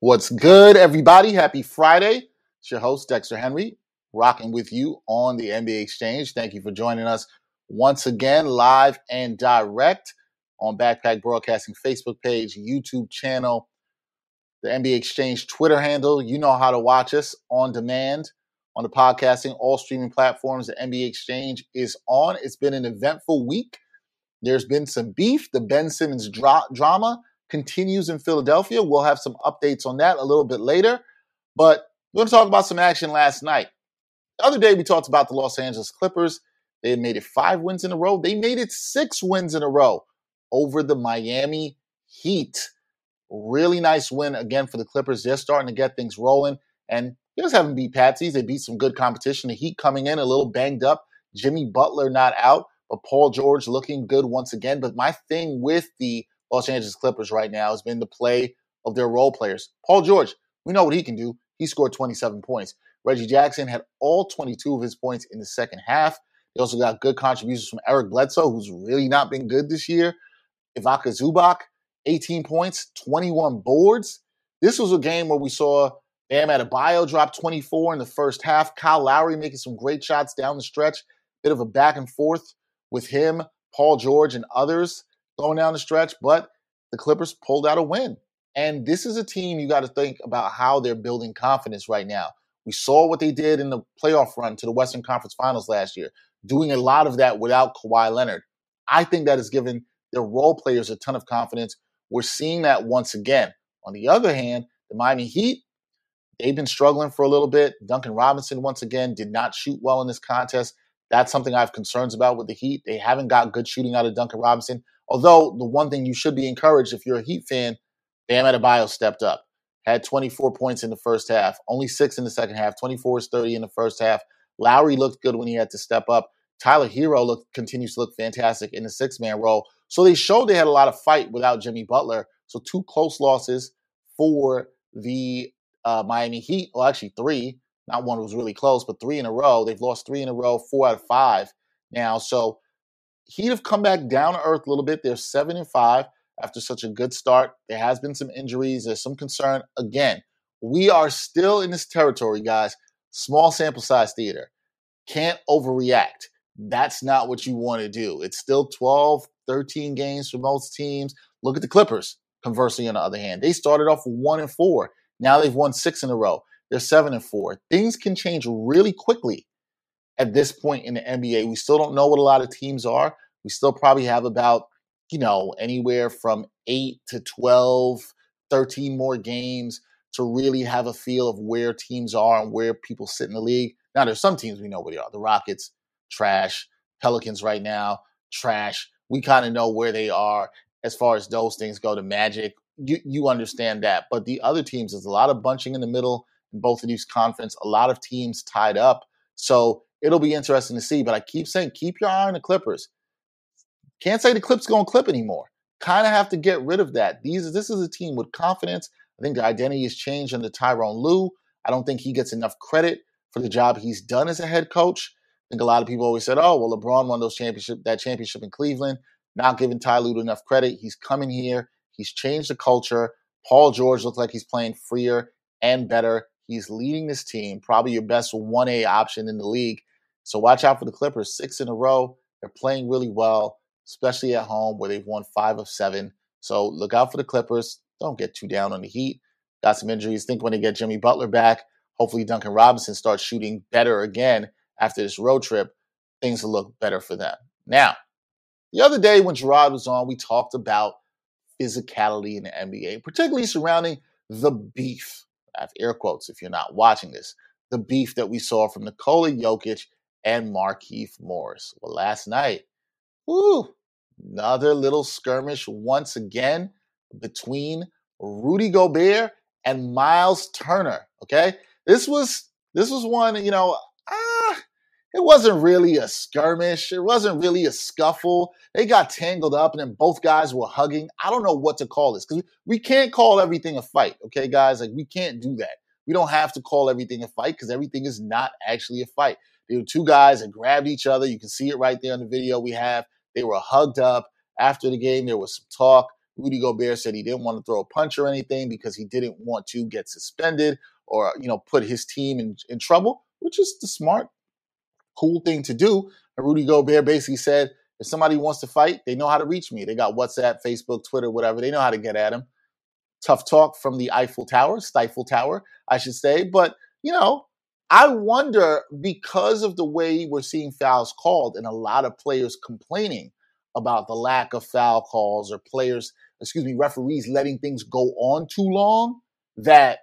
What's good, everybody? Happy Friday. It's your host, Dexter Henry, rocking with you on the NBA Exchange. Thank you for joining us once again, live and direct on Backpack Broadcasting Facebook page, YouTube channel, the NBA Exchange Twitter handle. You know how to watch us on demand on the podcasting, all streaming platforms. The NBA Exchange is on. It's been an eventful week. There's been some beef. The Ben Simmons dra- drama continues in Philadelphia. We'll have some updates on that a little bit later. But we're going to talk about some action last night. The other day, we talked about the Los Angeles Clippers. They made it five wins in a row. They made it six wins in a row over the Miami Heat. Really nice win again for the Clippers. They're starting to get things rolling. And they just haven't beat Patsies. They beat some good competition. The Heat coming in a little banged up. Jimmy Butler not out, but Paul George looking good once again. But my thing with the Los Angeles Clippers right now has been the play of their role players. Paul George, we know what he can do. He scored 27 points. Reggie Jackson had all 22 of his points in the second half. They also got good contributions from Eric Bledsoe, who's really not been good this year. Ivica Zubac, 18 points, 21 boards. This was a game where we saw Bam Adebayo drop 24 in the first half. Kyle Lowry making some great shots down the stretch. Bit of a back and forth with him, Paul George, and others going down the stretch, but the Clippers pulled out a win. And this is a team you got to think about how they're building confidence right now. We saw what they did in the playoff run to the Western Conference Finals last year, doing a lot of that without Kawhi Leonard. I think that has given their role players a ton of confidence. We're seeing that once again. On the other hand, the Miami Heat, they've been struggling for a little bit. Duncan Robinson, once again, did not shoot well in this contest. That's something I have concerns about with the Heat. They haven't got good shooting out of Duncan Robinson. Although the one thing you should be encouraged if you're a Heat fan, Bam Adebayo stepped up. Had 24 points in the first half, only six in the second half. 24 is 30 in the first half. Lowry looked good when he had to step up. Tyler Herro looked continues to look fantastic in the six man role. So they showed they had a lot of fight without Jimmy Butler. So two close losses for the uh, Miami Heat. Well, actually three. Not one was really close, but three in a row. They've lost three in a row, four out of five now. So Heat have come back down to earth a little bit. They're seven and five after such a good start. There has been some injuries. There's some concern. Again, we are still in this territory, guys. Small sample size theater. Can't overreact. That's not what you want to do. It's still 12, 13 games for most teams. Look at the Clippers. Conversely, on the other hand, they started off one and four. Now they've won six in a row. They're seven and four. Things can change really quickly at this point in the NBA. We still don't know what a lot of teams are. We still probably have about, you know, anywhere from eight to 12, 13 more games to really have a feel of where teams are and where people sit in the league. Now, there's some teams we know where they are. The Rockets, trash. Pelicans right now, trash. We kind of know where they are as far as those things go. The Magic, you, you understand that. But the other teams, there's a lot of bunching in the middle in both of these conference, a lot of teams tied up. So it'll be interesting to see. But I keep saying, keep your eye on the Clippers. Can't say the Clips going to clip anymore. Kind of have to get rid of that. These this is a team with confidence. I think the identity has changed under Tyronn Lue. I don't think he gets enough credit for the job he's done as a head coach. I think a lot of people always said, "Oh, well, LeBron won those championship that championship in Cleveland." Not giving Ty Lue enough credit. He's coming here. He's changed the culture. Paul George looks like he's playing freer and better. He's leading this team, probably your best 1A option in the league. So watch out for the Clippers. Six in a row. They're playing really well, especially at home where they've won five of seven. So look out for the Clippers. Don't get too down on the Heat. Got some injuries. Think when they get Jimmy Butler back, hopefully Duncan Robinson starts shooting better again after this road trip. Things will look better for them. Now, the other day when Gerard was on, we talked about physicality in the NBA, particularly surrounding the beef. Have air quotes if you're not watching this. The beef that we saw from Nikola Jokic and Markieff Morris. Well, last night, whoo, another little skirmish once again between Rudy Gobert and Myles Turner. Okay, this was this was one. You know, it wasn't really a skirmish. It wasn't really a scuffle. They got tangled up, and then both guys were hugging. I don't know what to call this because we can't call everything a fight. Okay, guys, like we can't do that. We don't have to call everything a fight because everything is not actually a fight. There were two guys that grabbed each other. You can see it right there in the video we have. They were hugged up. After the game, there was some talk. Rudy Gobert said he didn't want to throw a punch or anything because he didn't want to get suspended or you know put his team in, in trouble, which is the smart, cool thing to do. And Rudy Gobert basically said, if somebody wants to fight, they know how to reach me. They got WhatsApp, Facebook, Twitter, whatever. They know how to get at him. Tough talk from the Eiffel Tower, Stifle Tower, I should say. But you know, I wonder because of the way we're seeing fouls called and a lot of players complaining about the lack of foul calls or players, excuse me, referees letting things go on too long, that,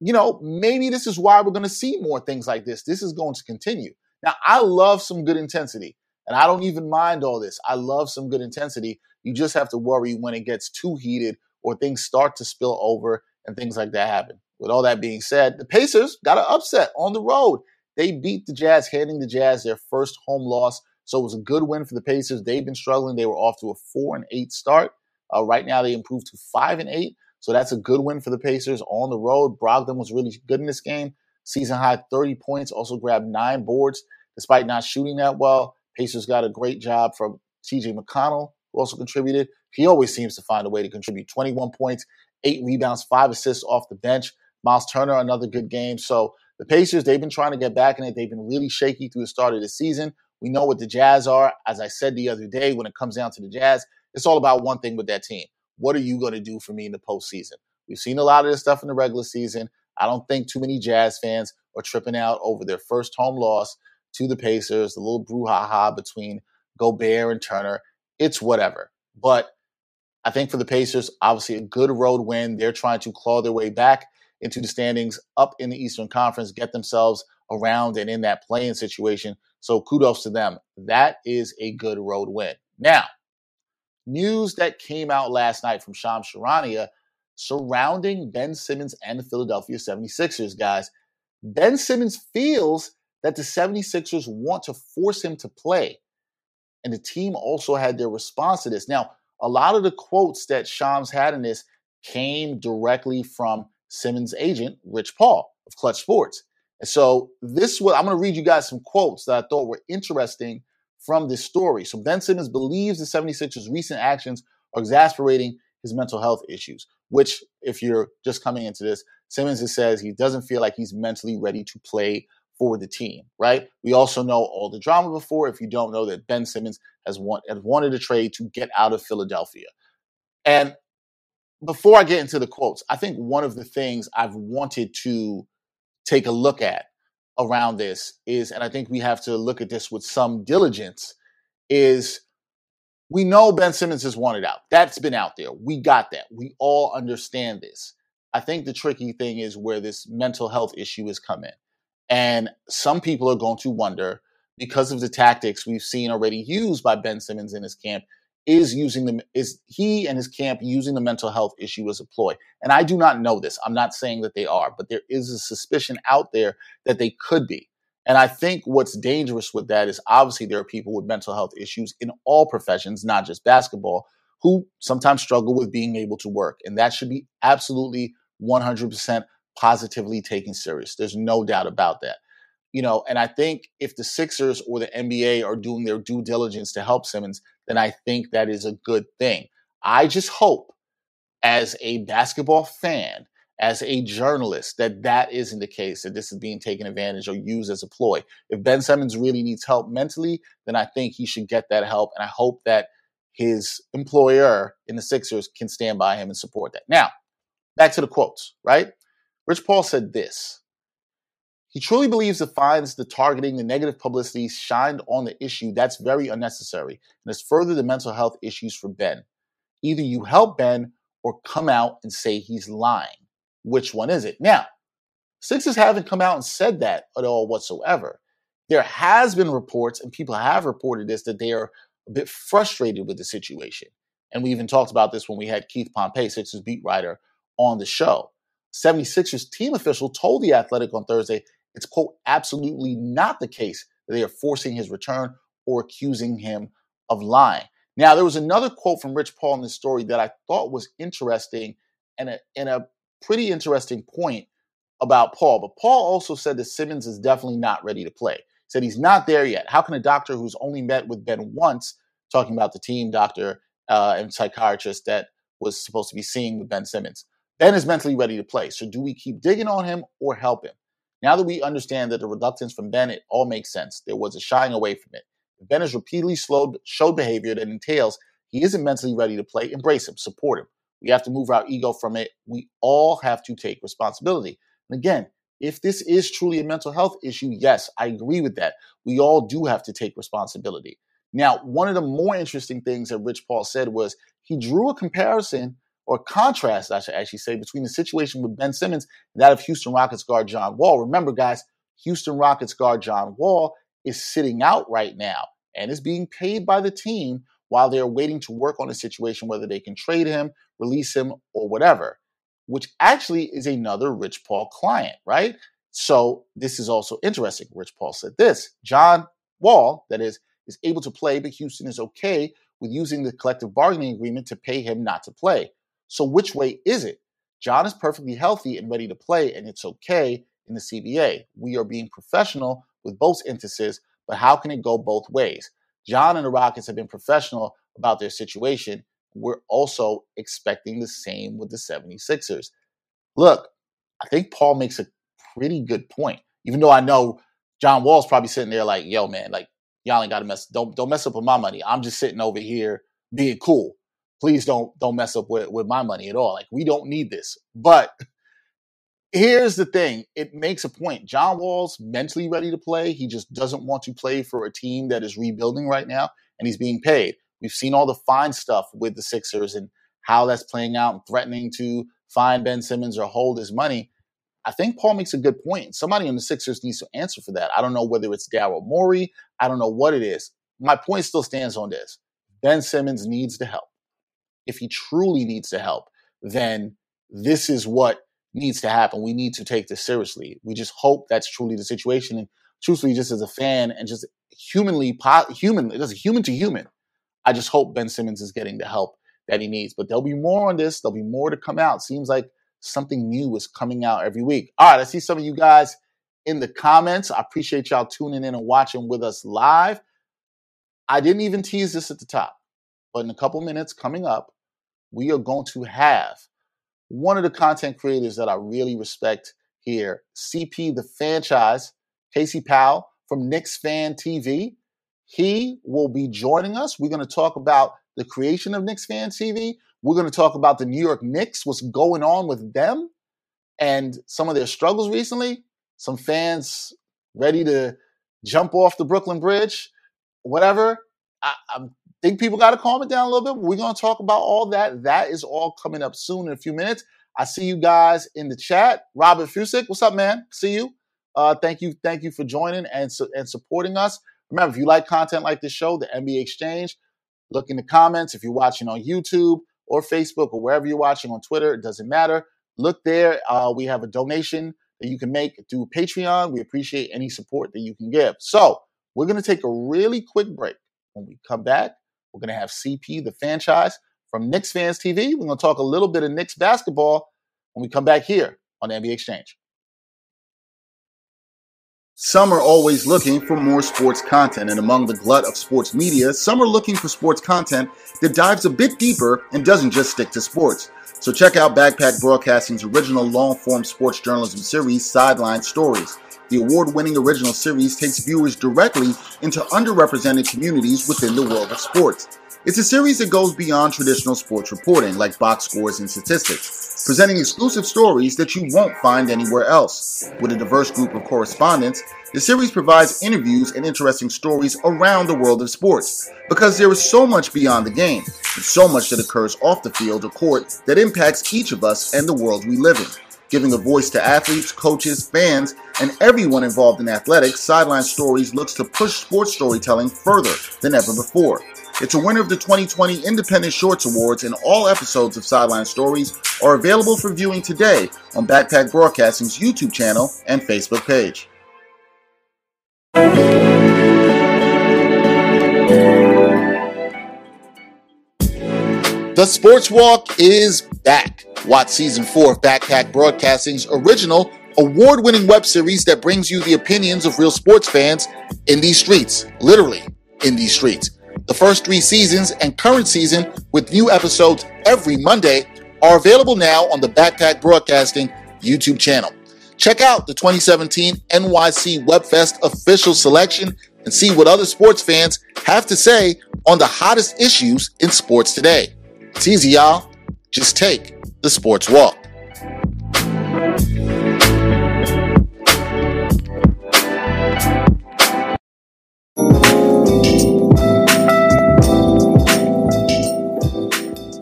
you know, maybe this is why we're going to see more things like this. This is going to continue. Now, I love some good intensity, and I don't even mind all this. I love some good intensity. You just have to worry when it gets too heated or things start to spill over and things like that happen. With all that being said, the Pacers got an upset on the road. They beat the Jazz, handing the Jazz their first home loss. So it was a good win for the Pacers. They've been struggling. They were off to a four and eight start. Uh, right now, they improved to five and eight. So that's a good win for the Pacers on the road. Brogdon was really good in this game. Season high 30 points, also grabbed nine boards despite not shooting that well. Pacers got a great job from TJ McConnell, who also contributed. He always seems to find a way to contribute 21 points, eight rebounds, five assists off the bench. Myles Turner, another good game. So the Pacers, they've been trying to get back in it. They've been really shaky through the start of the season. We know what the Jazz are. As I said the other day, when it comes down to the Jazz, it's all about one thing with that team. What are you going to do for me in the postseason? We've seen a lot of this stuff in the regular season. I don't think too many Jazz fans are tripping out over their first home loss to the Pacers, the little brouhaha between Gobert and Turner. It's whatever. But I think for the Pacers, obviously a good road win. They're trying to claw their way back into the standings up in the Eastern Conference, get themselves around and in that playing situation. So kudos to them. That is a good road win. Now, news that came out last night from Shams Charania surrounding Ben Simmons and the Philadelphia 76ers, guys. Ben Simmons feels that the 76ers want to force him to play. And the team also had their response to this. Now, a lot of the quotes that Shams had in this came directly from Simmons' agent, Rich Paul of Clutch Sports. And so this was I'm going to read you guys some quotes that I thought were interesting from this story. So Ben Simmons believes the 76ers' recent actions are exasperating his mental health issues, which if you're just coming into this, Simmons says he doesn't feel like he's mentally ready to play for the team, right? We also know all the drama before. If you don't know that Ben Simmons has, want, has wanted a trade to get out of Philadelphia. And before I get into the quotes, I think one of the things I've wanted to take a look at around this is, and I think we have to look at this with some diligence, is we know Ben Simmons has wanted out. That's been out there. We got that. We all understand this. I think the tricky thing is where this mental health issue has come in. And some people are going to wonder, because of the tactics we've seen already used by Ben Simmons in his camp, is using the is he and his camp using the mental health issue as a ploy and i do not know this i'm not saying that they are but there is a suspicion out there that they could be and i think what's dangerous with that is obviously there are people with mental health issues in all professions not just basketball who sometimes struggle with being able to work. And that should be absolutely 100% positively taken serious. There's no doubt about that. You know, and I think if the Sixers or the NBA are doing their due diligence to help Simmons, then I think that is a good thing. I just hope as a basketball fan, as a journalist, that that isn't the case, that this is being taken advantage or used as a ploy. If Ben Simmons really needs help mentally, then I think he should get that help. And I hope that his employer in the Sixers can stand by him and support that. Now, back to the quotes, right? Rich Paul said this. He truly believes the fines, the targeting, the negative publicity shined on the issue. That's very unnecessary and has furthered the mental health issues for Ben. Either you help Ben or come out and say he's lying. Which one is it? Now, Sixers haven't come out and said that at all whatsoever. There has been reports, and people have reported this, that they are a bit frustrated with the situation. And we even talked about this when we had Keith Pompey, Sixers beat writer, on the show. 76ers team official told The Athletic on Thursday it's, quote, absolutely not the case that they are forcing his return or accusing him of lying. Now, there was another quote from Rich Paul in this story that I thought was interesting and a, and a pretty interesting point about Paul. But Paul also said that Simmons is definitely not ready to play. He said he's not there yet. How can a doctor who's only met with Ben once, talking about the team doctor uh, and psychiatrist that was supposed to be seeing with Ben Simmons, Ben is mentally ready to play. So do we keep digging on him or help him? Now that we understand that the reluctance from Ben, it all makes sense. There was a shying away from it. If Ben has repeatedly slowed, showed behavior that entails he isn't mentally ready to play, embrace him, support him. We have to move our ego from it. We all have to take responsibility. And again, if this is truly a mental health issue, yes, I agree with that. We all do have to take responsibility. Now, one of the more interesting things that Rich Paul said was he drew a comparison or contrast, I should actually say, between the situation with Ben Simmons and that of Houston Rockets guard John Wall. Remember, guys, Houston Rockets guard John Wall is sitting out right now and is being paid by the team while they're waiting to work on a situation whether they can trade him, release him, or whatever, which actually is another Rich Paul client, right? So this is also interesting. Rich Paul said this John Wall, that is, is able to play, but Houston is okay with using the collective bargaining agreement to pay him not to play. So, which way is it? John is perfectly healthy and ready to play, and it's okay in the CBA. We are being professional with both instances, but how can it go both ways? John and the Rockets have been professional about their situation. We're also expecting the same with the 76ers. Look, I think Paul makes a pretty good point, even though I know John Wall's probably sitting there like, yo, man, like, y'all ain't got to mess, don't, don't mess up with my money. I'm just sitting over here being cool please don't don't mess up with, with my money at all. Like we don't need this. But here's the thing it makes a point. John Wall's mentally ready to play. He just doesn't want to play for a team that is rebuilding right now, and he's being paid. We've seen all the fine stuff with the Sixers and how that's playing out and threatening to fine Ben Simmons or hold his money. I think Paul makes a good point. Somebody in the Sixers needs to answer for that. I don't know whether it's Daryl Morey. I don't know what it is. My point still stands on this. Ben Simmons needs to help if he truly needs to help, then this is what needs to happen. We need to take this seriously. We just hope that's truly the situation. And truthfully, just as a fan and just humanly, human, just human to human, I just hope Ben Simmons is getting the help that he needs. But there'll be more on this. There'll be more to come out. Seems like something new is coming out every week. All right, I see some of you guys in the comments. I appreciate y'all tuning in and watching with us live. I didn't even tease this at the top, but in a couple minutes coming up, we are going to have one of the content creators that I really respect here, CP the Fanchise, Casey Powell from Knicks Fan TV. He will be joining us. We're going to talk about the creation of Knicks Fan TV. We're going to talk about the New York Knicks, what's going on with them, and some of their struggles recently. Some fans ready to jump off the Brooklyn Bridge, whatever. I, am think people got to calm it down a little bit. We're going to talk about all that. That is all coming up soon in a few minutes. I see you guys in the chat. Robert Fusick, what's up, man? See you. Uh, thank you, thank you for joining and and supporting us. Remember, if you like content like this show, the NBA Exchange, look in the comments. If you're watching on YouTube or Facebook or wherever you're watching on Twitter, it doesn't matter. Look there. Uh, we have a donation that you can make through Patreon. We appreciate any support that you can give. So we're going to take a really quick break. When we come back, we're going to have CP, the Fanchise from Knicks Fans TV. We're going to talk a little bit of Knicks basketball when we come back here on NBA Exchange. Some are always looking for more sports content, and among the glut of sports media, some are looking for sports content that dives a bit deeper and doesn't just stick to sports. So check out Backpack Broadcasting's original long form sports journalism series, Sideline Stories. The award winning original series takes viewers directly into underrepresented communities within the world of sports. It's a series that goes beyond traditional sports reporting, like box scores and statistics, presenting exclusive stories that you won't find anywhere else. With a diverse group of correspondents, the series provides interviews and interesting stories around the world of sports, because there is so much beyond the game, and so much that occurs off the field or court that impacts each of us and the world we live in. Giving a voice to athletes, coaches, fans, and everyone involved in athletics, Sideline Stories looks to push sports storytelling further than ever before. It's a winner of the 2020 Independent Shorts Awards, and all episodes of Sideline Stories are available for viewing today on Backpack Broadcasting's YouTube channel and Facebook page. The Sports Walk is back. Watch season four of Backpack Broadcasting's original award winning web series that brings you the opinions of real sports fans in these streets, literally in these streets. The first three seasons and current season, with new episodes every Monday, are available now on the Backpack Broadcasting YouTube channel. Check out the 2017 NYC WebFest official selection and see what other sports fans have to say on the hottest issues in sports today. It's easy, y'all. Just take the sports walk.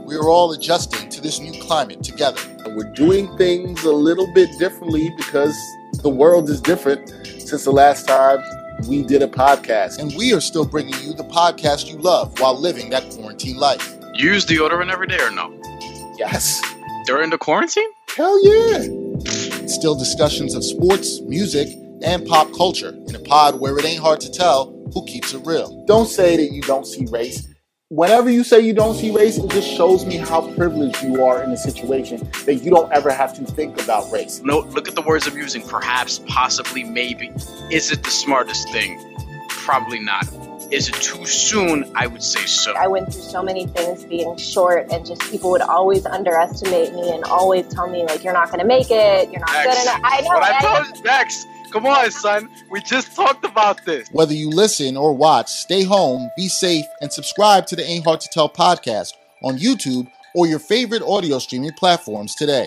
We're all adjusting to this new climate together. We're doing things a little bit differently because the world is different since the last time we did a podcast. And we are still bringing you the podcast you love while living that quarantine life. You use deodorant every day or no? Yes. During the quarantine? Hell yeah. Still discussions of sports, music, and pop culture in a pod where it ain't hard to tell who keeps it real. Don't say that you don't see race. Whenever you say you don't see race, it just shows me how privileged you are in a situation that you don't ever have to think about race. No, look at the words I'm using. Perhaps, possibly, maybe. Is it the smartest thing? Probably not. Is it too soon? I would say so. I went through so many things being short, and just people would always underestimate me and always tell me, like, you're not going to make it, you're not Dex, good enough. I know. What I I- told you, Dex, come on, son. We just talked about this. Whether you listen or watch, stay home, be safe, and subscribe to the Ain't Hard to Tell podcast on YouTube or your favorite audio streaming platforms today.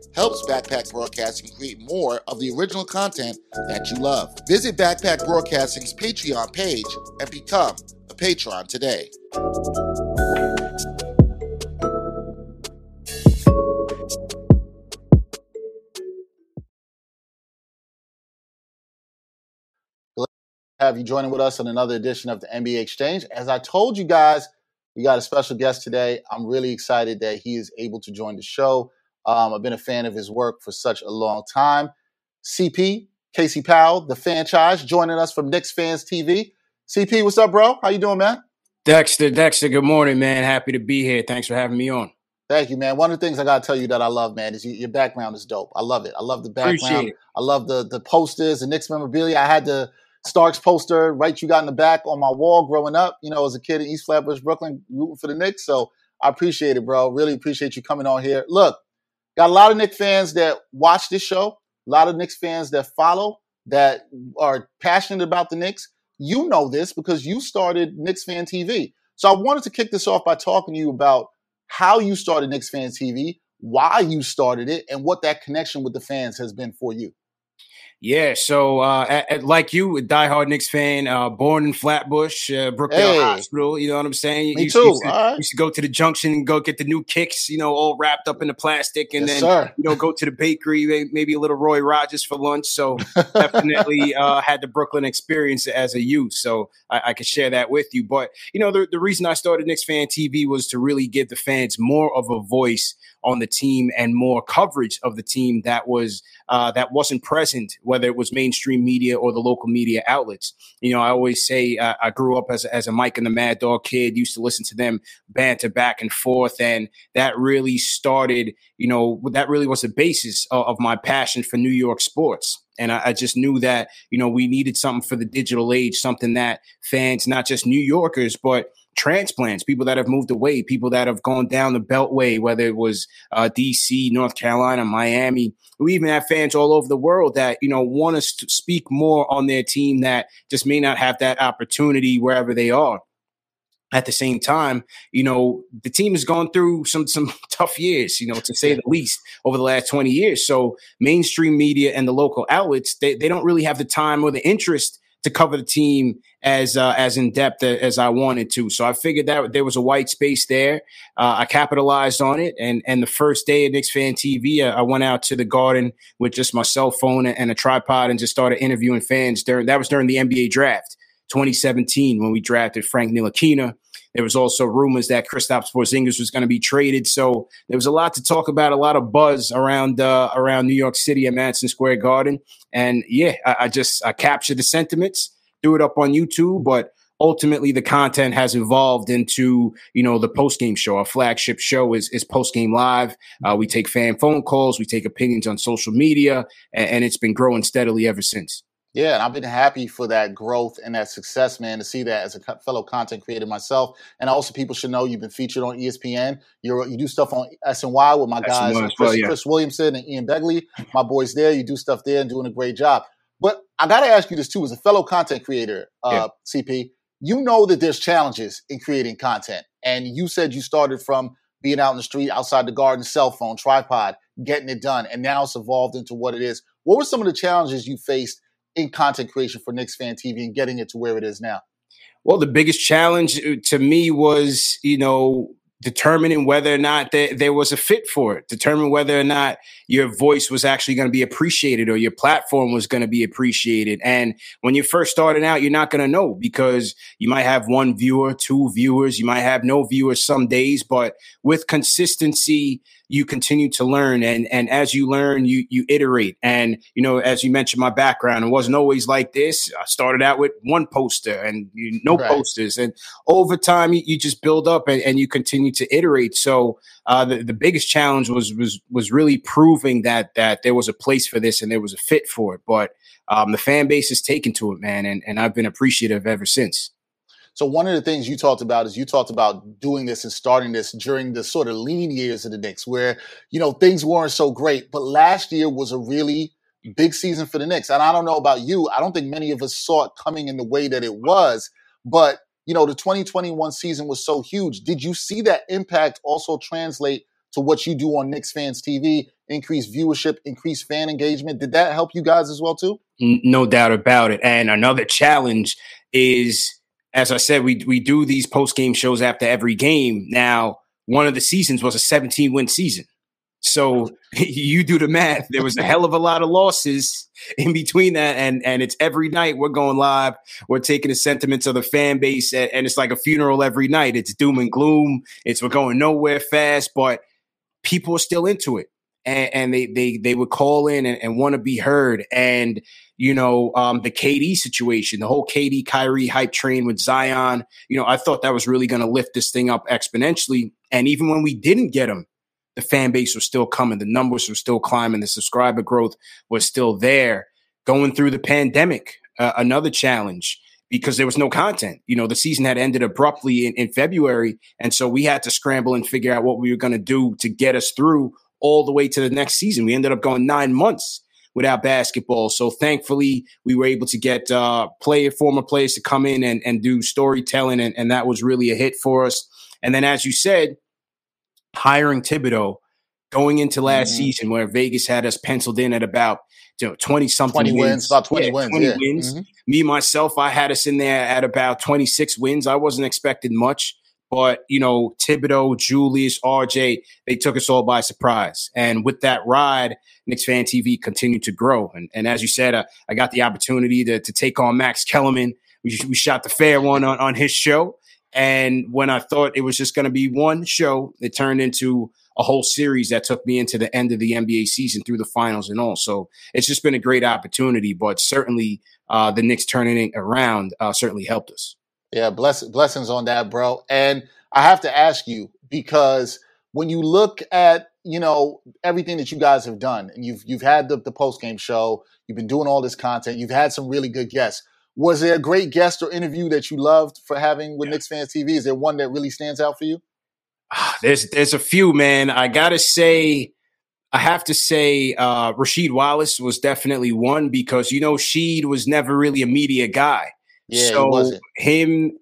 helps Backpack Broadcasting create more of the original content that you love. Visit Backpack Broadcasting's Patreon page and become a patron today. Have you joining with us on another edition of the NBA Exchange? As I told you guys, we got a special guest today. I'm really excited that he is able to join the show. Um, I've been a fan of his work for such a long time. CP, Casey Powell, the Fanchise, joining us from Knicks Fans TV. CP, what's up, bro? How you doing, man? Dexter, Dexter, good morning, man. Happy to be here. Thanks for having me on. Thank you, man. One of the things I gotta tell you that I love, man, is you, your background is dope. I love it. I love the background. I love the the posters, the Knicks memorabilia. I had the Starks poster right you got in the back on my wall growing up. You know, as a kid in East Flatbush, Brooklyn, rooting for the Knicks. So I appreciate it, bro. Really appreciate you coming on here. Look, got a lot of Knicks fans that watch this show. A lot of Knicks fans that follow that are passionate about the Knicks. You know this because you started Knicks Fan TV. So I wanted to kick this off by talking to you about how you started Knicks Fan TV, why you started it, and what that connection with the fans has been for you. Yeah, so uh, at, at, like you, a diehard Knicks fan, uh, born in Flatbush, uh, Brookdale Hey. Hospital. You know what I'm saying? Me used, too. Used to, right. used to go to the junction and go get the new kicks, you know, all wrapped up in the plastic, and Yes, then sir. you know go to the bakery, maybe a little Roy Rogers for lunch. So definitely uh, had the Brooklyn experience as a youth. So I, I could share that with you. But you know, the, the reason I started Knicks Fan TV was to really give the fans more of a voice on the team and more coverage of the team that was uh, that wasn't present, whether it was mainstream media or the local media outlets. You know, I always say uh, I grew up as, a- as a Mike and the Mad Dog kid, used to listen to them banter back and forth, and that really started. You know, that really was the basis of, of my passion for New York sports. And I, I just knew that you know we needed something for the digital age, something that fans, not just New Yorkers, but transplants, people that have moved away, people that have gone down the Beltway, whether it was uh, DC, North Carolina, Miami. We even have fans all over the world that you know want us to speak more on their team that just may not have that opportunity wherever they are. At the same time, you know the team has gone through some some tough years, you know, to say the least, over the last twenty years. So mainstream media and the local outlets they, they don't really have the time or the interest to cover the team as uh, as in depth as I wanted to. So I figured that there was a white space there. Uh, I capitalized on it, and and the first day of Knicks Fan TV, I, I went out to the Garden with just my cell phone and a tripod and just started interviewing fans. During that was during the NBA draft, 2017, when we drafted Frank Ntilikina. There was also rumors that Kristaps Porzingis was going to be traded, so there was a lot to talk about, a lot of buzz around uh, around New York City at Madison Square Garden. And yeah, I, I just I captured the sentiments, threw it up on YouTube, but ultimately the content has evolved into you know the post game show. Our flagship show is is post game live. Uh, we take fan phone calls, we take opinions on social media, and, and it's been growing steadily ever since. Yeah, and I've been happy for that growth and that success, man, to see that as a co- fellow content creator myself. And also, people should know you've been featured on ESPN. You're, you do stuff on SNY with my guys, Chris, well, yeah. Chris Williamson and Ian Begley. My boys there. You do stuff there and doing a great job. But I got to ask you this too, as a fellow content creator, uh, CP, you know that there's challenges in creating content. And you said you started from being out in the street, outside the garden, cell phone, tripod, getting it done. And now it's evolved into what it is. What were some of the challenges you faced in content creation for Knicks Fan TV and getting it to where it is now? Well, the biggest challenge uh, to me was, you know, determining whether or not there, there was a fit for it, determine whether or not your voice was actually going to be appreciated or your platform was going to be appreciated. And when you're first starting out, you're not going to know because you might have one viewer, two viewers, you might have no viewers some days, but with consistency, you continue to learn and and as you learn you you iterate and you know as you mentioned my background it wasn't always like this i started out with one poster and you, no Right. posters and over time you, you just build up and, and you continue to iterate so uh, the, the biggest challenge was was was really proving that that there was a place for this and there was a fit for it but um, the fan base is taken to it man and, and i've been appreciative ever since So one of the things you talked about is you talked about doing this and starting this during the sort of lean years of the Knicks, where you know things weren't so great. But last year was a really big season for the Knicks, and I don't know about you. I don't think many of us saw it coming in the way that it was. But you know, the 2021 season was so huge. Did you see that impact also translate to what you do on Knicks Fans TV? Increased viewership, increased fan engagement. Did that help you guys as well too? No doubt about it. And another challenge is, as I said, we we do these post game shows after every game. Now, one of the seasons was a 17 win season, so you do the math. There was a hell of a lot of losses in between that, and and it's every night we're going live. We're taking the sentiments of the fan base, and, and it's like a funeral every night. It's doom and gloom. It's we're going nowhere fast, but people are still into it and, and they they they would call in and, and want to be heard. And you know, um, the KD situation, the whole KD Kyrie hype train with Zion. You know, I thought that was really going to lift this thing up exponentially. And even when we didn't get him, the fan base was still coming, the numbers were still climbing, the subscriber growth was still there. Going through the pandemic, uh, another challenge because there was no content. You know, the season had ended abruptly in, in February. And so we had to scramble and figure out what we were going to do to get us through all the way to the next season. We ended up going nine months without basketball. So thankfully, we were able to get uh, player, former players to come in and, and do storytelling. And, and that was really a hit for us. And then, as you said, hiring Thibodeau going into last Mhm. season where Vegas had us penciled in at about you know, 20 something 20 wins, about 20 Yeah, wins. 20 yeah. wins. Mhm. Me, myself, I had us in there at about 26 wins. I wasn't expecting much, but, you know, Thibodeau, Julius, RJ, they took us all by surprise. And with that ride, Knicks Fan TV continued to grow. And, and as you said, uh, I got the opportunity to, to take on Max Kellerman. We, we shot the fair one on, on his show. And when I thought it was just going to be one show, it turned into a whole series that took me into the end of the NBA season through the finals and all. So it's just been a great opportunity, but certainly uh, the Knicks turning it around uh, certainly helped us. Yeah, bless, blessings on that, bro. And I have to ask you because when you look at you know everything that you guys have done, and you've you've had the, the post game show, you've been doing all this content, you've had some really good guests. Was there a great guest or interview that you loved for having with Knicks Fans TV? Is there one that really stands out for you? There's there's a few, man. I gotta say, I have to say, uh, Rasheed Wallace was definitely one because you know Sheed was never really a media guy. Yeah, he so wasn't. him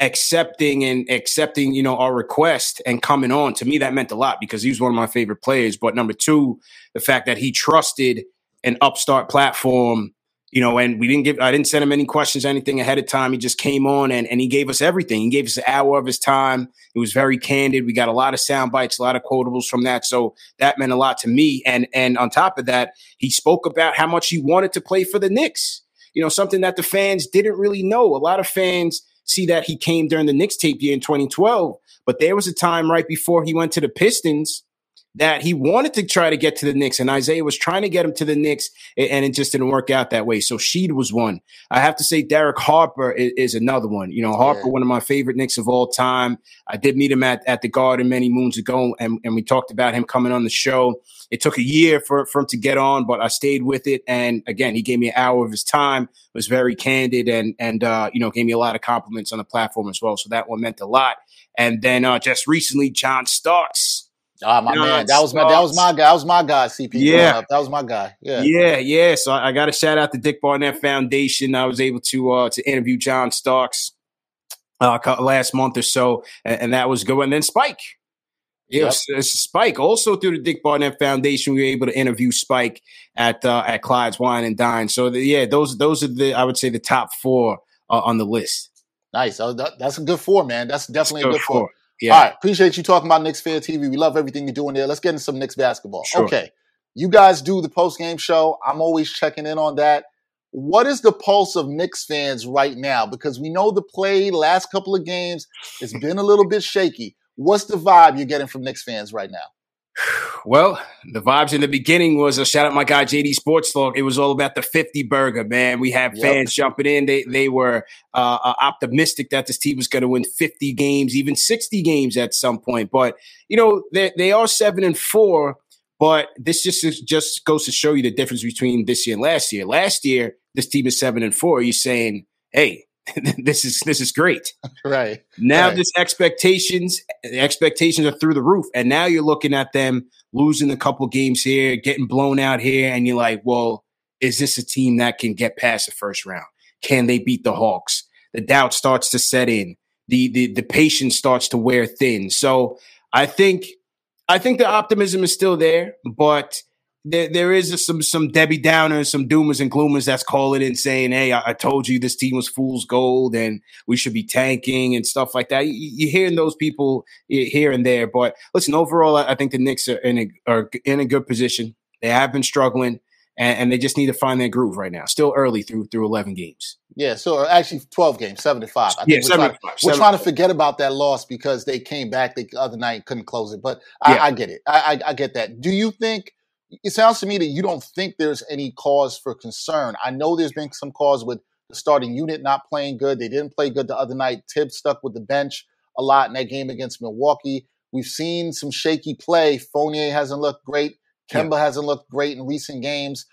accepting and accepting, you know, our request and coming on to me that meant a lot because he was one of my favorite players. But number two, the fact that he trusted an upstart platform, you know, and we didn't give I didn't send him any questions, anything ahead of time. He just came on and, and he gave us everything. He gave us an hour of his time. It was very candid. We got a lot of sound bites, a lot of quotables from that. So that meant a lot to me. And and on top of that, he spoke about how much he wanted to play for the Knicks. You know, something that the fans didn't really know. A lot of fans see that he came during the Knicks tape year in 2012, but there was a time right before he went to the Pistons that he wanted to try to get to the Knicks, and Isiah was trying to get him to the Knicks, and it just didn't work out that way. So Sheed was one. I have to say Derek Harper is, is another one. You know, Harper, Yeah. one of my favorite Knicks of all time. I did meet him at, at the Garden many moons ago, and, and we talked about him coming on the show. It took a year for, for him to get on, but I stayed with it. And again, he gave me an hour of his time, was very candid, and and uh, you know, gave me a lot of compliments on the platform as well. So that one meant a lot. And then uh, just recently, John Starks. Ah, my man, that was my that was my guy. That was my guy. CP, Yeah. that was my guy. Yeah, Yeah, yeah. So I, I got to shout out the Dick Barnett Foundation. I was able to uh, to interview John Starks uh, last month or so, and, and that was good. And then Spike, yeah, Yep. Spike. Also through the Dick Barnett Foundation, we were able to interview Spike at uh, at Clyde's Wine and Dine. So the, yeah, those those are the I would say the top four uh, on the list. nice. Oh, that- that's a good four, man. That's definitely a Good good four. four. Yeah. All right, appreciate you talking about Knicks Fan TV. We love everything you're doing there. Let's get into some Knicks basketball. Sure. Okay, you guys do the post game show. I'm always checking in on that. What is the pulse of Knicks fans right now? Because we know the play last couple of games it's been a little bit shaky. What's the vibe you're getting from Knicks fans right now? Well, the vibes in the beginning was a shout out my guy JD Sports Talk. It was all about the 50 burger, man. We had Yep. fans jumping in. They they were uh, uh, optimistic that this team was going to win 50 games, even 60 games at some point. But you know, they they are seven and four. But this just just goes to show you the difference between this year and last year. Last year, this team is seven and four. You're saying, hey, this is this is great. Right. Now Right. there's expectations. The expectations are through the roof, and now you're looking at them losing a couple games here, getting blown out here, and you're like, well, is this a team that can get past the first round? Can they beat the Hawks? The doubt starts to set in. The the the patience starts to wear thin. So I think I think the optimism is still there, but there, there is some some Debbie Downers, some doomers and gloomers that's calling in saying, "Hey, I, I told you this team was fool's gold, and we should be tanking and stuff like that." You, you're hearing those people here and there, but listen, overall, I I think the Knicks are in a are in a good position. They have been struggling, and, and they just need to find their groove right now. Still early through through 11 games. Yeah, so uh, actually 12 games, 7 to 5. I Yeah, we're, trying, to five, we're trying to forget about that loss because they came back the other night, couldn't close it. But I, Yeah. I get it. I, I get that. Do you think it sounds to me that you don't think there's any cause for concern? I know there's been some cause with the starting unit not playing good. They didn't play good the other night. Thibs stuck with the bench a lot in that game against Milwaukee. We've seen some shaky play. Fournier hasn't looked great. Yeah. Kemba hasn't looked great in recent games.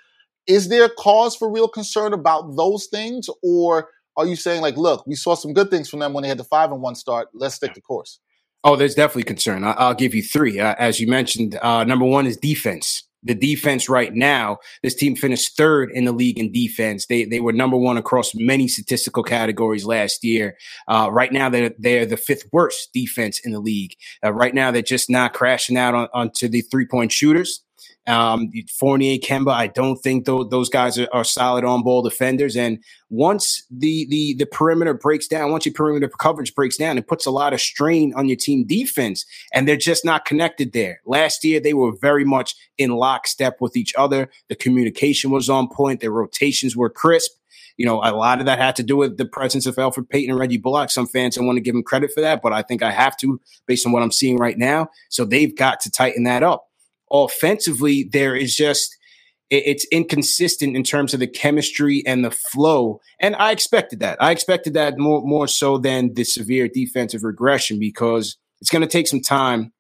Is there cause for real concern about those things, or are you saying like, look, we saw some good things from them when they had the five and one start. Let's stick to course. Oh, there's definitely concern. I, I'll give you three. Uh, as you mentioned, uh, number one is defense. The defense right now, this team finished third in the league in defense. They they were number one across many statistical categories last year. Uh, right now, they're they're the fifth worst defense in the league. Uh, right now, they're just not crashing out on, onto the three point shooters. Um, Fournier, Kemba, I don't think those, those guys are, are solid on ball defenders. And once the, the the perimeter breaks down, once your perimeter coverage breaks down, it puts a lot of strain on your team defense, and they're just not connected there. Last year, they were very much in lockstep with each other. The communication was on point. Their rotations were crisp. You know, a lot of that had to do with the presence of Elfrid Payton and Reggie Bullock. Some fans don't want to give him credit for that, but I think I have to based on what I'm seeing right now. So they've got to tighten that up offensively, there is just it's inconsistent in terms of the chemistry and the flow. And I expected that. I expected that more more so than the severe defensive regression because it's going to take some time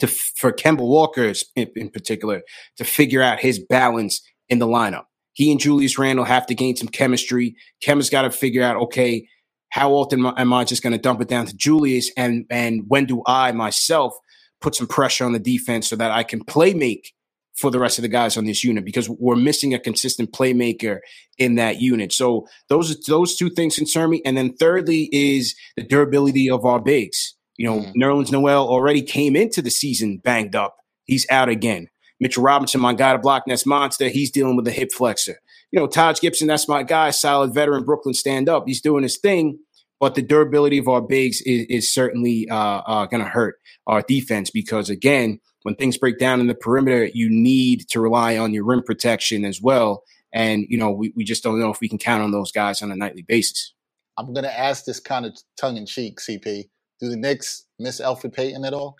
to for Kemba Walker in, in particular to figure out his balance in the lineup. He and Julius Randle have to gain some chemistry. Kemba's got to figure out okay, how often am I just going to dump it down to Julius, and and when do I myself put some pressure on the defense so that I can play make for the rest of the guys on this unit because we're missing a consistent playmaker in that unit. So those those two things concern me. And then thirdly is the durability of our bigs. You know, mm. Nerlens Noel already came into the season banged up. He's out again. Mitchell Robinson, my guy to block Ness Monster, he's dealing with a hip flexor. You know, Taj Gibson, that's my guy, solid veteran, Brooklyn stand up. He's doing his thing but the durability of our bigs is, is certainly uh, uh, going to hurt our defense because, again, when things break down in the perimeter, you need to rely on your rim protection as well. And, you know, we, we just don't know if we can count on those guys on a nightly basis. I'm going to ask this kind of tongue in cheek, CP. Do the Knicks miss Elfrid Payton at all?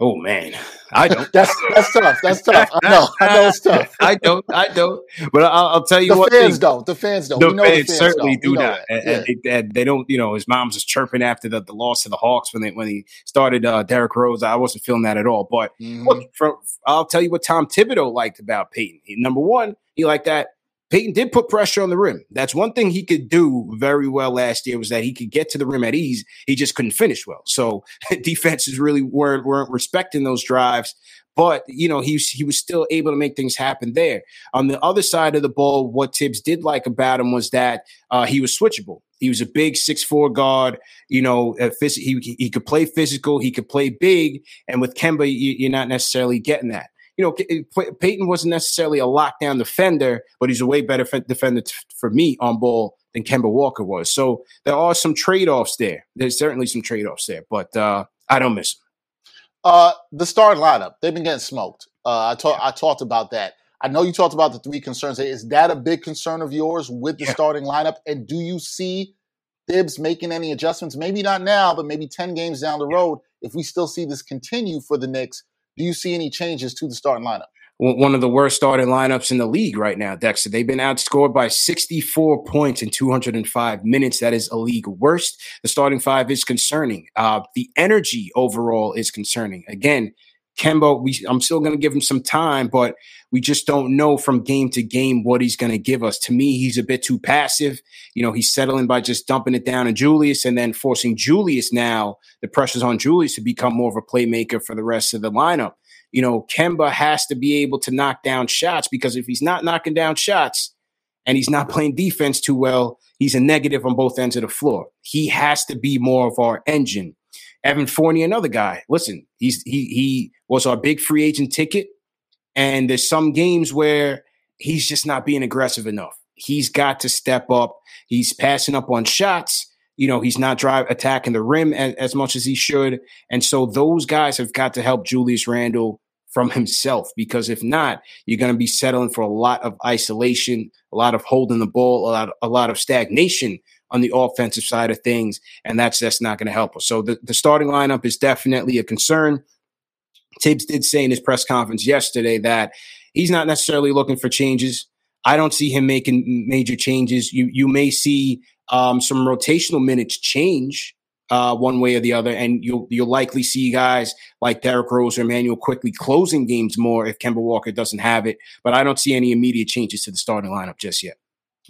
Oh man, I don't. that's that's tough. That's tough. I know. I know it's tough. I don't. I don't. But I'll, I'll tell you the what. Fans don't. The fans don't. The, fans, the fans certainly don't. do not. And, yeah. and, they, they, don't. You know, his mom's just chirping after the, the loss to the Hawks when they when he started uh, Derrick Rose. I wasn't feeling that at all. But mm-hmm. look, for, I'll tell you what Tom Thibodeau liked about Payton. He, number one, he liked that Payton did put pressure on the rim. That's one thing he could do very well last year was that he could get to the rim at ease. He just couldn't finish well. So defenses really weren't, weren't respecting those drives. But you know he he was still able to make things happen there. On the other side of the ball, what Thibs did like about him was that uh, he was switchable. He was a big six four guard. You know, phys- he he could play physical. He could play big. And with Kemba, you, you're not necessarily getting that you know, Payton wasn't necessarily a lockdown defender, but he's a way better defender t- for me on ball than Kemba Walker was. So there are some trade offs there. There's certainly some trade offs there, but uh, I don't miss him. Uh, the starting lineup, they've been getting smoked. Uh, I, talk, I talked about that. I know you talked about the three concerns. Is that a big concern of yours with the yeah. starting lineup? And do you see Thibs making any adjustments? Maybe not now, but maybe 10 games down the road, if we still see this continue for the Knicks, do you see any changes to the starting lineup? One of the worst starting lineups in the league right now, Dexter. They've been outscored by 64 points in 205 minutes. That is a league worst. The starting five is concerning. Uh, the energy overall is concerning. Again, Kemba, we, I'm still going to give him some time, but we just don't know from game to game what he's going to give us. To me, he's a bit too passive. You know, he's settling by just dumping it down to Julius and then forcing Julius now, the pressure's on Julius to become more of a playmaker for the rest of the lineup. You know, Kemba has to be able to knock down shots because if he's not knocking down shots and he's not playing defense too well, he's a negative on both ends of the floor. He has to be more of our engine. Evan Fournier, another guy. Listen, he's he he was our big free agent ticket, and there's some games where he's just not being aggressive enough. He's got to step up. He's passing up on shots. You know, he's not drive attacking the rim as, as much as he should, and so those guys have got to help Julius Randle from himself because if not, you're going to be settling for a lot of isolation, a lot of holding the ball, a lot, a lot of stagnation on the offensive side of things, and that's just not going to help us. So the, the starting lineup is definitely a concern. Thibs did say in his press conference yesterday that he's not necessarily looking for changes. I don't see him making major changes. You you may see um, some rotational minutes change uh, one way or the other, and you'll you'll likely see guys like Derrick Rose or Immanuel Quickley closing games more if Kemba Walker doesn't have it. But I don't see any immediate changes to the starting lineup just yet.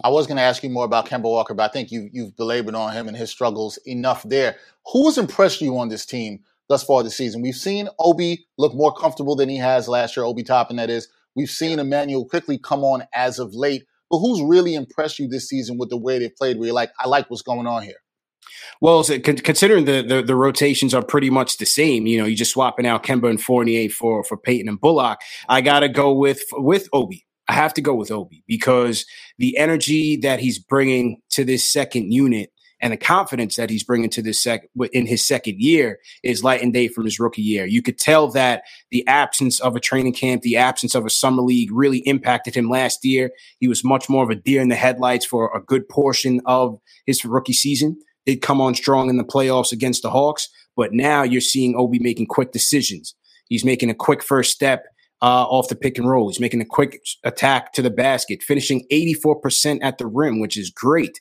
I was going to ask you more about Kemba Walker, but I think you, you've belabored on him and his struggles enough there. Who has impressed you on this team thus far this season? We've seen Obi look more comfortable than he has last year, Obi Toppin, that is. We've seen Immanuel Quickley come on as of late. But who's really impressed you this season with the way they've played where you're like, I like what's going on here? Well, so considering the, the, the rotations are pretty much the same, you know, you're just swapping out Kemba and Fournier for for Payton and Bullock. I got to go with with Obi. I have to go with Obi because the energy that he's bringing to this second unit and the confidence that he's bringing to this second in his second year is light and day from his rookie year. You could tell that the absence of a training camp, the absence of a summer league really impacted him last year. He was much more of a deer in the headlights for a good portion of his rookie season did come on strong in the playoffs against the Hawks, but now you're seeing Obi making quick decisions. He's making a quick first step uh, off the pick and roll. He's making a quick attack to the basket, finishing 84% at the rim, which is great.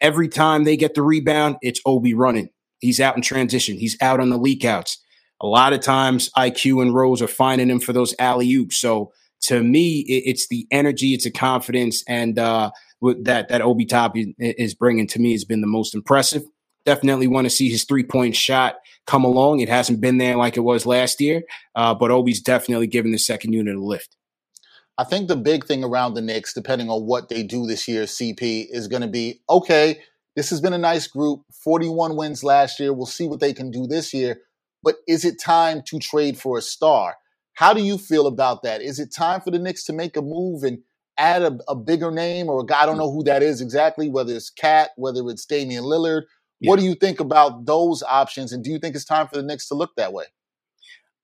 Every time they get the rebound, it's Obi running. He's out in transition. He's out on the leak outs. A lot of times, IQ and Rose are finding him for those alley oops. So to me, it's the energy, it's the confidence, and uh, that that Obi Top is bringing to me has been the most impressive. Definitely want to see his three point shot come along. It hasn't been there like it was last year, uh, but Obi's definitely giving the second unit a lift. I think the big thing around the Knicks, depending on what they do this year, CP, is going to be okay, this has been a nice group, 41 wins last year. We'll see what they can do this year. But is it time to trade for a star? How do you feel about that? Is it time for the Knicks to make a move and add a, a, bigger name or a guy, I don't know who that is exactly, whether it's KAT, whether it's Damian Lillard. Yeah. What do you think about those options? And do you think it's time for the Knicks to look that way?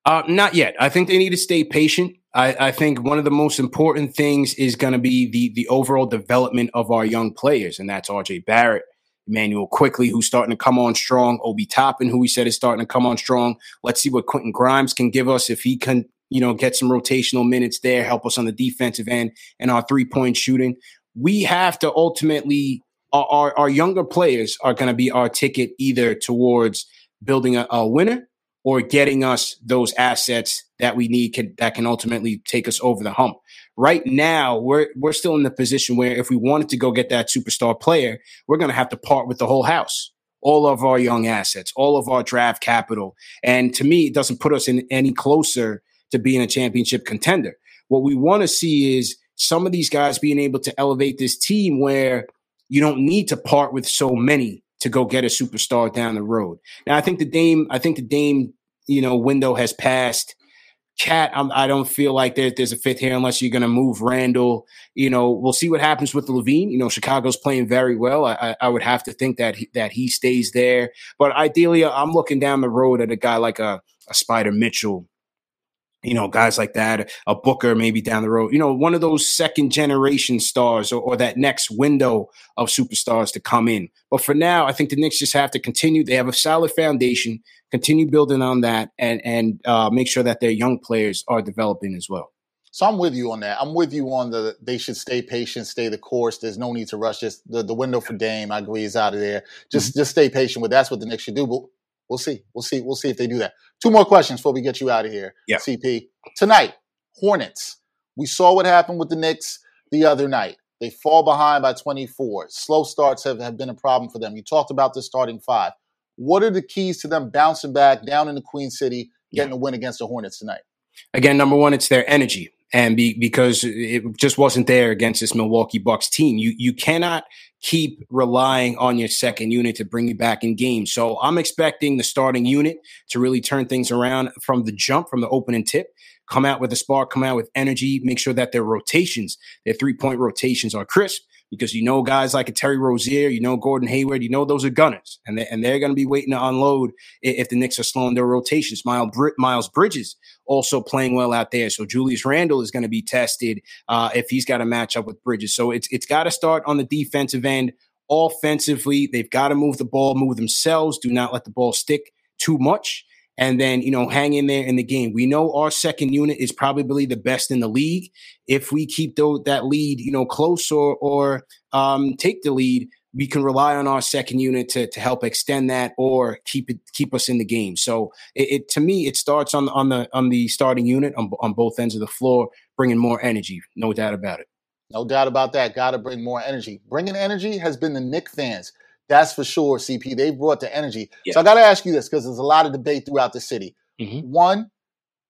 Uh, not yet. I think they need to stay patient. I, I think one of the most important things is going to be the the overall development of our young players, and that's RJ Barrett, Immanuel Quickley, who's starting to come on strong, Obi Toppin, who we said is starting to come on strong. Let's see what Quentin Grimes can give us if he can you know, get some rotational minutes there, help us on the defensive end and our three point shooting. We have to ultimately, our, our, our younger players are going to be our ticket either towards building a, a, winner or getting us those assets that we need can, that can ultimately take us over the hump. Right now, we're we're still in the position where if we wanted to go get that superstar player, we're going to have to part with the whole house all of our young assets, all of our draft capital. And to me, it doesn't put us in any closer to being a championship contender. What we want to see is some of these guys being able to elevate this team where you don't need to part with so many to go get a superstar down the road. Now, I think the Dame, I think the Dame, you know, window has passed. I'm, I do not feel like there, there's a fifth here unless you're going to move Randle. You know, we'll see what happens with LaVine. You know, Chicago's playing very well. I, I would have to think that he, that he stays there. But ideally, I'm looking down the road at a guy like a, a Spida Mitchell you know, guys like that, a Booker maybe down the road, you know, one of those second generation stars or, or, that next window of superstars to come in. But for now, I think the Knicks just have to continue. They have a solid foundation, continue building on that, and and uh, make sure that their young players are developing as well. So I'm with you on that. I'm with you on the they should stay patient, stay the course. There's no need to rush. Just the, the window for Dame, I agree, is out of there. Just mm-hmm. just stay patient with. That's what the Knicks should do. But We'll see. We'll see. We'll see if they do that. Two more questions before we get you out of here. Yeah. CP. Tonight, Hornets. We saw what happened with the Knicks the other night. They fall behind by 24. Slow starts have, have been a problem for them. You talked about the starting five. What are the keys to them bouncing back down in the Queen City, getting yeah. a win against the Hornets tonight? Again, number one, it's their energy and be, because it just wasn't there against this Milwaukee Bucks team. You you cannot keep relying on your second unit to bring you back in games. So I'm expecting the starting unit to really turn things around from the jump, from the opening tip. Come out with a spark, come out with energy, make sure that their rotations, their three point rotations are crisp because you know guys like a Terry Rozier, you know Gordon Hayward, you know those are gunners, and they, and they're going to be waiting to unload if the Knicks are slowing their rotations. Miles, Miles Bridges also playing well out there, so Julius Randle is going to be tested uh, if he's got to match up with Bridges. So it's it's got to start on the defensive end. Offensively, they've got to move the ball, move themselves. Do not let the ball stick too much and then you know hang in there in the game. We know our second unit is probably the best in the league. If we keep that lead, you know, close or or um, take the lead, we can rely on our second unit to to help extend that or keep it keep us in the game. So it, it to me it starts on the on the on the starting unit on on both ends of the floor, bringing more energy, no doubt about it. No doubt about that. Got to bring more energy. Bringing energy has been the Knick fans. That's for sure, CP. They brought the energy. Yeah. So I got to ask you this because there's a lot of debate throughout the city. Mm-hmm. One,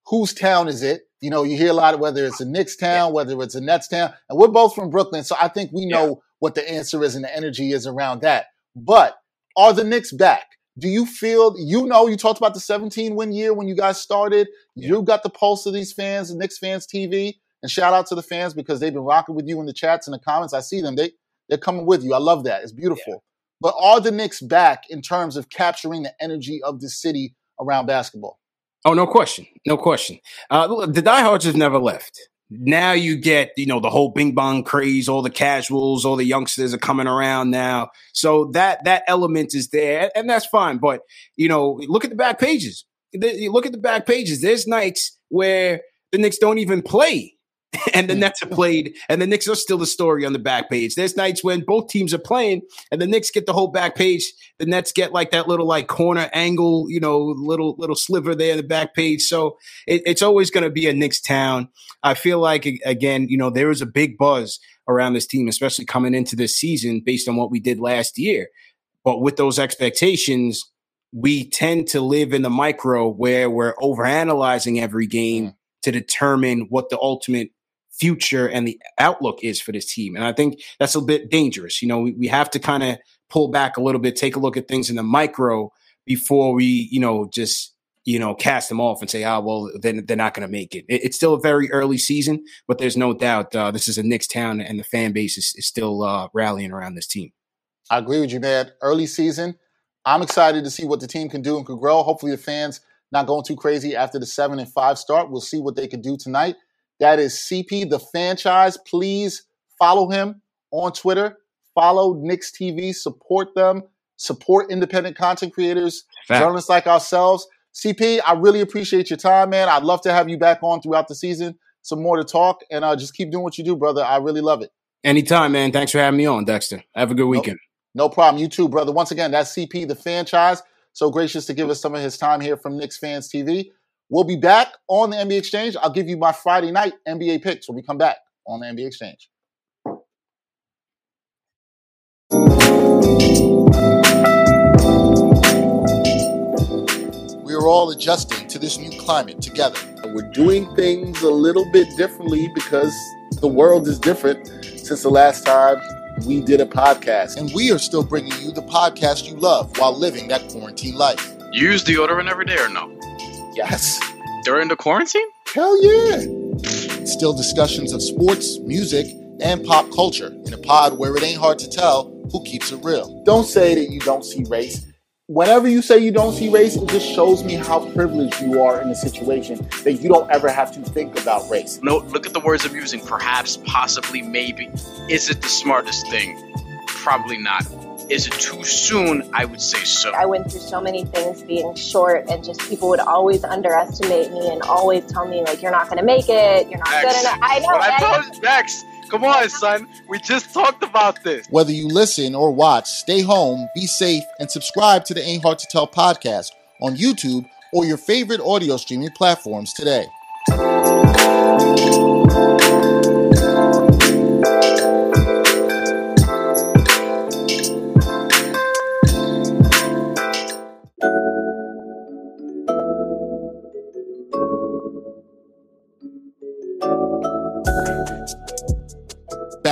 whose town is it? You know, you hear a lot of whether it's a Knicks town, yeah. whether it's a Nets town, and we're both from Brooklyn, so I think we know yeah. what the answer is and the energy is around that. But are the Knicks back? Do you feel, you know, you talked about the 17 win year when you guys started. You got the pulse of these fans, the Knicks fans TV. And shout out to the fans because they've been rocking with you in the chats and the comments. I see them. They, they're coming with you. I love that. It's beautiful. But are the Knicks back in terms of capturing the energy of the city around basketball? Oh, no question. No question. Uh, the diehards have never left. Now you get, you know, the whole bing bong craze, all the casuals, all the youngsters are coming around now. So that that element is there, and that's fine. But you know, look at the back pages. Look at the back pages. There's nights where the Knicks don't even play and the hmm. Nets have played, and the Knicks are still the story on the back page. There's nights when both teams are playing, and the Knicks get the whole back page. The Nets get like that little like corner angle, you know, little little sliver there in the back page. So it, it's always going to be a Knicks town. I feel like again, you know, there was a big buzz around this team, especially coming into this season based on what we did last year. But with those expectations, we tend to live in the micro where we're overanalyzing every game hmm. to determine what the ultimate future and the outlook is for this team. And I think that's a bit dangerous. You know, we, we have to kind of pull back a little bit, take a look at things in the micro before we, you know, just you know, cast them off and say, "Ah, well, then they're not going to make it. it." It's still a very early season, but there's no doubt uh, this is a Knicks town, and the fan base is, is still uh, rallying around this team. I agree with you, man. Early season, I'm excited to see what the team can do and can grow. Hopefully, the fans not going too crazy after the seven and five start. We'll see what they can do tonight. That is CP, the Fanchise. Please follow him on Twitter. Follow Knicks TV. Support them. Support independent content creators, Fact. journalists like ourselves. CP, I really appreciate your time, man. I'd love to have you back on throughout the season. Some more to talk, and uh, just keep doing what you do, brother. I really love it. Anytime, man. Thanks for having me on, Dexter. Have a good weekend. No, no problem. You too, brother. Once again, that's CP, the Fanchise. So gracious to give us some of his time here from Knicks Fans TV. We'll be back on the NBA Exchange. I'll give you my Friday night NBA picks when we come back on the NBA Exchange. We are all adjusting to this new climate together. We're doing things a little bit differently because the world is different since the last time we did a podcast. And we are still bringing you the podcast you love while living that quarantine life. You use deodorant every day or no? Yes. During the quarantine? Hell yeah. Still discussions of sports, music, and pop culture in a pod where it ain't hard to tell who keeps it real. Don't say that you don't see race. Whenever you say you don't see race, it just shows me how privileged you are in a situation that you don't ever have to think about race. No, look at the words I'm using. Perhaps, possibly, maybe. Is it the smartest thing? Probably not. Is it too soon? I would say so. I went through so many things being short, and just people would always underestimate me and always tell me, like, you're not going to make it, you're not Max, good enough. I know. What I told you, Max, come on, son. We just talked about this. Whether you listen or watch, stay home, be safe, and subscribe to the Ain't Hard to Tell podcast on YouTube or your favorite audio streaming platforms today.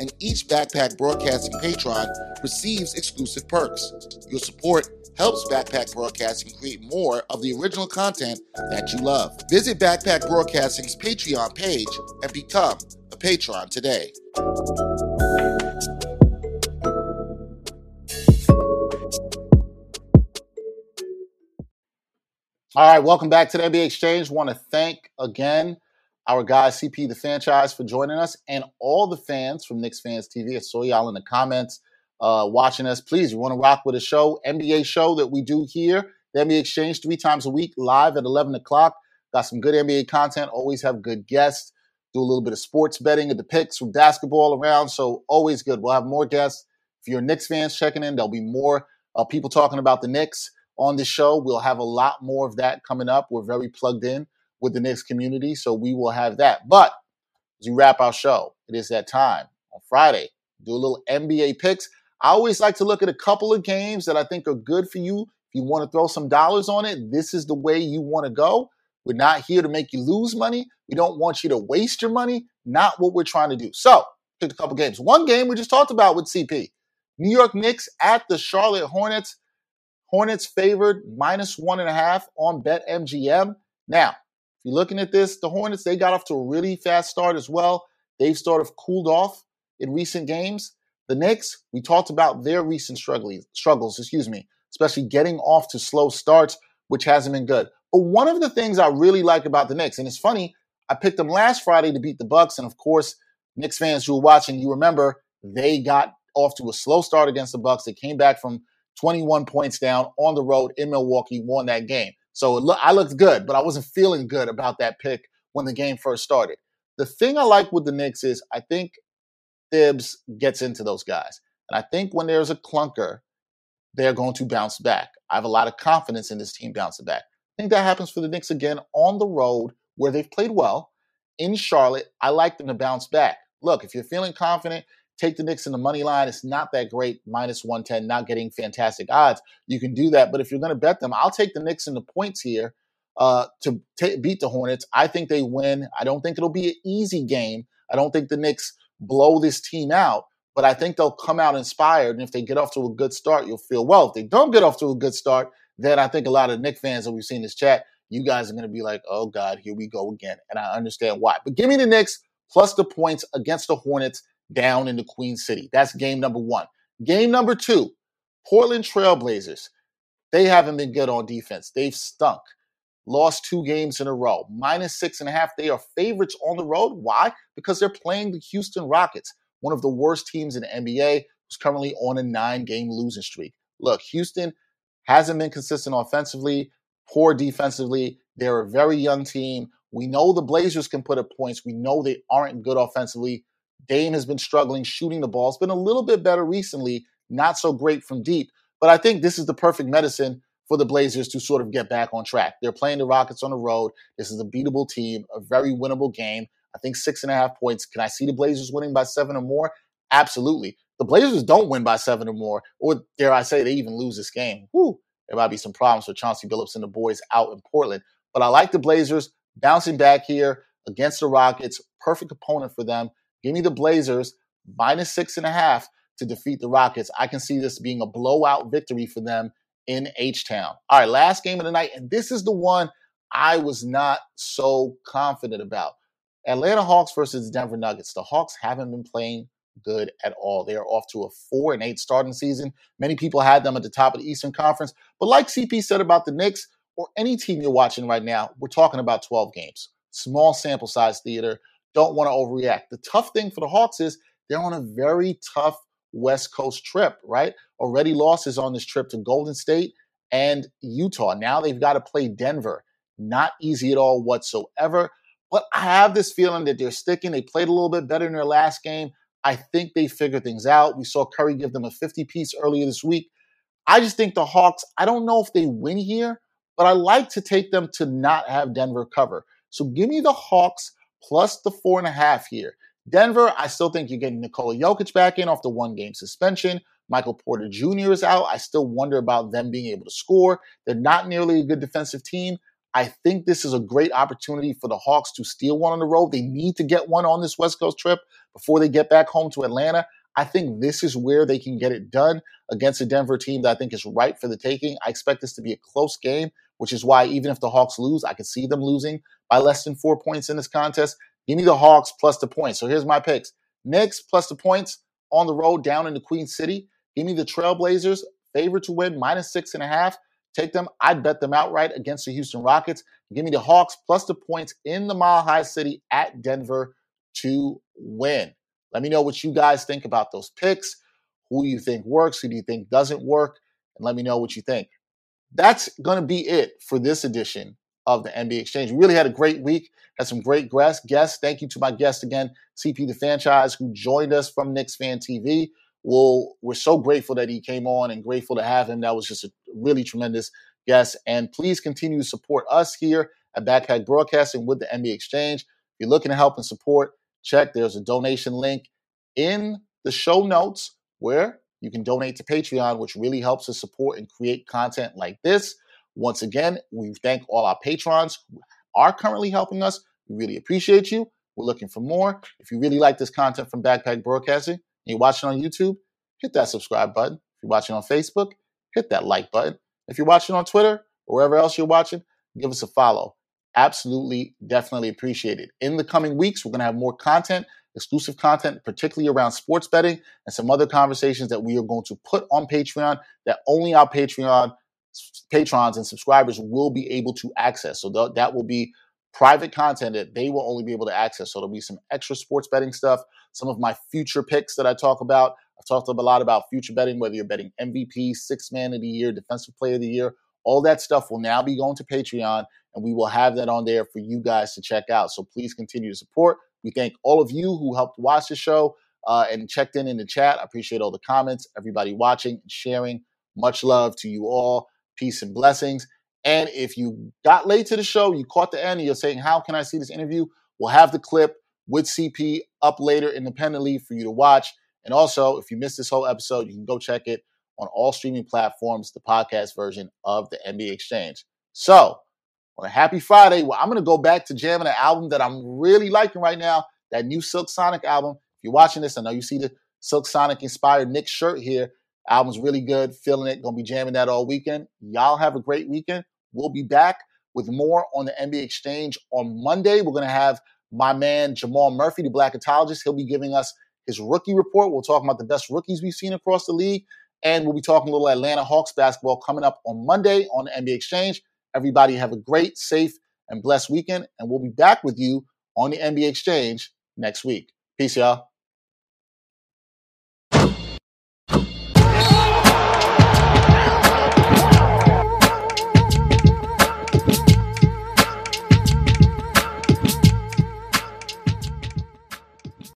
and each Backpack Broadcasting patron receives exclusive perks. Your support helps Backpack Broadcasting create more of the original content that you love. Visit Backpack Broadcasting's Patreon page and become a patron today. All right, welcome back to the NBA Exchange. Want to thank again our guy CP the Fanchise for joining us and all the fans from Knicks Fans TV. I saw y'all in the comments uh, watching us, please, you want to rock with a show, NBA show that we do here, the NBA Exchange, three times a week, live at 11 o'clock. Got some good NBA content, always have good guests, do a little bit of sports betting at the picks from basketball around, so always good. We'll have more guests. If you're Knicks fans checking in, there'll be more uh, people talking about the Knicks on the show. We'll have a lot more of that coming up. We're very plugged in with the Knicks community, so we will have that. But as we wrap our show, it is that time on Friday. Do a little NBA picks. I always like to look at a couple of games that I think are good for you. If you want to throw some dollars on it, this is the way you want to go. We're not here to make you lose money. We don't want you to waste your money. Not what we're trying to do. So, picked a couple games. One game we just talked about with CP. New York Knicks at the Charlotte Hornets. Hornets favored minus one and a half on BetMGM. Now, if you're looking at this, the Hornets, they got off to a really fast start as well. They've sort of cooled off in recent games. The Knicks, we talked about their recent struggles, excuse me, especially getting off to slow starts, which hasn't been good. But one of the things I really like about the Knicks, and it's funny, I picked them last Friday to beat the Bucks, and of course, Knicks fans who are watching, you remember they got off to a slow start against the Bucks. They came back from 21 points down on the road in Milwaukee, won that game. So lo- I looked good, but I wasn't feeling good about that pick when the game first started. The thing I like with the Knicks is I think Thibs gets into those guys. And I think when there's a clunker, they're going to bounce back. I have a lot of confidence in this team bouncing back. I think that happens for the Knicks again on the road where they've played well. In Charlotte, I like them to bounce back. Look, if you're feeling confident, take the Knicks in the money line. It's not that great, minus 110, not getting fantastic odds. You can do that. But if you're going to bet them, I'll take the Knicks in the points here uh, to t- beat the Hornets. I think they win. I don't think it'll be an easy game. I don't think the Knicks blow this team out, but I think they'll come out inspired. And if they get off to a good start, you'll feel well. If they don't get off to a good start, then I think a lot of Knick fans that we've seen in this chat, you guys are going to be like, oh God, here we go again. And I understand why. But give me the Knicks plus the points against the Hornets down in the Queen City. That's game number one. Game number two, Portland Trailblazers. They haven't been good on defense. They've stunk. Lost two games in a row. Minus six and a half. They are favorites on the road. Why? Because they're playing the Houston Rockets, one of the worst teams in the NBA, who's currently on a nine game losing streak. Look, Houston hasn't been consistent offensively, poor defensively. They're a very young team. We know the Blazers can put up points. We know they aren't good offensively. Dame has been struggling shooting the ball. It's been a little bit better recently, not so great from deep. But I think this is the perfect medicine for the Blazers to sort of get back on track. They're playing the Rockets on the road. This is a beatable team, a very winnable game. I think six and a half points. Can I see the Blazers winning by seven or more? Absolutely. The Blazers don't win by seven or more, or dare I say, they even lose this game. Whew, there might be some problems for Chauncey Billups and the boys out in Portland. But I like the Blazers bouncing back here against the Rockets. Perfect opponent for them. Give me the Blazers minus six and a half to defeat the Rockets. I can see this being a blowout victory for them in H Town. All right, last game of the night, and this is the one I was not so confident about. Atlanta Hawks versus Denver Nuggets. The Hawks haven't been playing good at all. They are off to a four and eight starting season. Many people had them at the top of the Eastern Conference, but like CP said about the Knicks or any team you're watching right now, we're talking about 12 games, small sample size theater. Don't want to overreact. The tough thing for the Hawks is they're on a very tough West Coast trip, right? Already losses on this trip to Golden State and Utah. Now they've got to play Denver. Not easy at all whatsoever. But I have this feeling that they're sticking. They played a little bit better in their last game. I think they figured things out. We saw Curry give them a 50 piece earlier this week. I just think the Hawks, I don't know if they win here, but I like to take them to not have Denver cover. So give me the Hawks plus the four and a half here. Denver, I still think you're getting Nikola Jokic back in off the one game suspension. Michael Porter Jr. is out. I still wonder about them being able to score. They're not nearly a good defensive team. I think this is a great opportunity for the Hawks to steal one on the road. They need to get one on this West Coast trip before they get back home to Atlanta. I think this is where they can get it done against a Denver team that I think is right for the taking. I expect this to be a close game, which is why even if the Hawks lose, I can see them losing by less than four points in this contest. Give me the Hawks plus the points. So here's my picks. Knicks plus the points on the road down in the Queen City. Give me the Trailblazers, favorite to win, minus six and a half. Take them. I'd bet them outright against the Houston Rockets. Give me the Hawks plus the points in the Mile High City at Denver to win. Let me know what you guys think about those picks. Who you think works? Who do you think doesn't work? And let me know what you think. That's going to be it for this edition of the NBA Exchange. We really had a great week, had some great guests. Thank you to my guest again, CP the Fanchise, who joined us from Knicks Fan TV. Well, we're so grateful that he came on and grateful to have him. That was just a really tremendous guest. And please continue to support us here at Backpack Broadcasting with the NBA Exchange. If you're looking to help and support, check. There's a donation link in the show notes where you can donate to Patreon, which really helps us support and create content like this. Once again, we thank all our patrons who are currently helping us. We really appreciate you. We're looking for more. If you really like this content from Backpack Broadcasting and you're watching on YouTube, hit that subscribe button. If you're watching on Facebook, hit that like button. If you're watching on Twitter or wherever else you're watching, give us a follow. Absolutely, definitely appreciate it. In the coming weeks, we're going to have more content, exclusive content, particularly around sports betting and some other conversations that we are going to put on Patreon that only our Patreon patrons and subscribers will be able to access. So th- that will be private content that they will only be able to access. So there'll be some extra sports betting stuff, some of my future picks that I talk about. I've talked a lot about future betting, whether you're betting MVP, six man of the year, defensive player of the year, all that stuff will now be going to Patreon, and we will have that on there for you guys to check out. So please continue to support. We thank all of you who helped watch the show uh, and checked in in the chat. I appreciate all the comments, everybody watching and sharing. Much love to you all. Peace and blessings. And if you got late to the show, you caught the end, and you're saying, How can I see this interview? We'll have the clip with CP up later independently for you to watch. And also, if you missed this whole episode, you can go check it on all streaming platforms, the podcast version of the NBA Exchange. So, on a happy Friday, well, I'm going to go back to jamming an album that I'm really liking right now, that new Silk Sonic album. If you're watching this, I know you see the Silk Sonic inspired Knick shirt here. Album's really good, feeling it, gonna be jamming that all weekend. Y'all have a great weekend. We'll be back with more on the NBA Exchange on Monday. We're gonna have my man Jamal Murphy, the black Blackatologist. He'll be giving us his rookie report. We'll talk about the best rookies we've seen across the league. And we'll be talking a little Atlanta Hawks basketball coming up on Monday on the NBA Exchange. Everybody have a great, safe, and blessed weekend. And we'll be back with you on the NBA Exchange next week. Peace, y'all.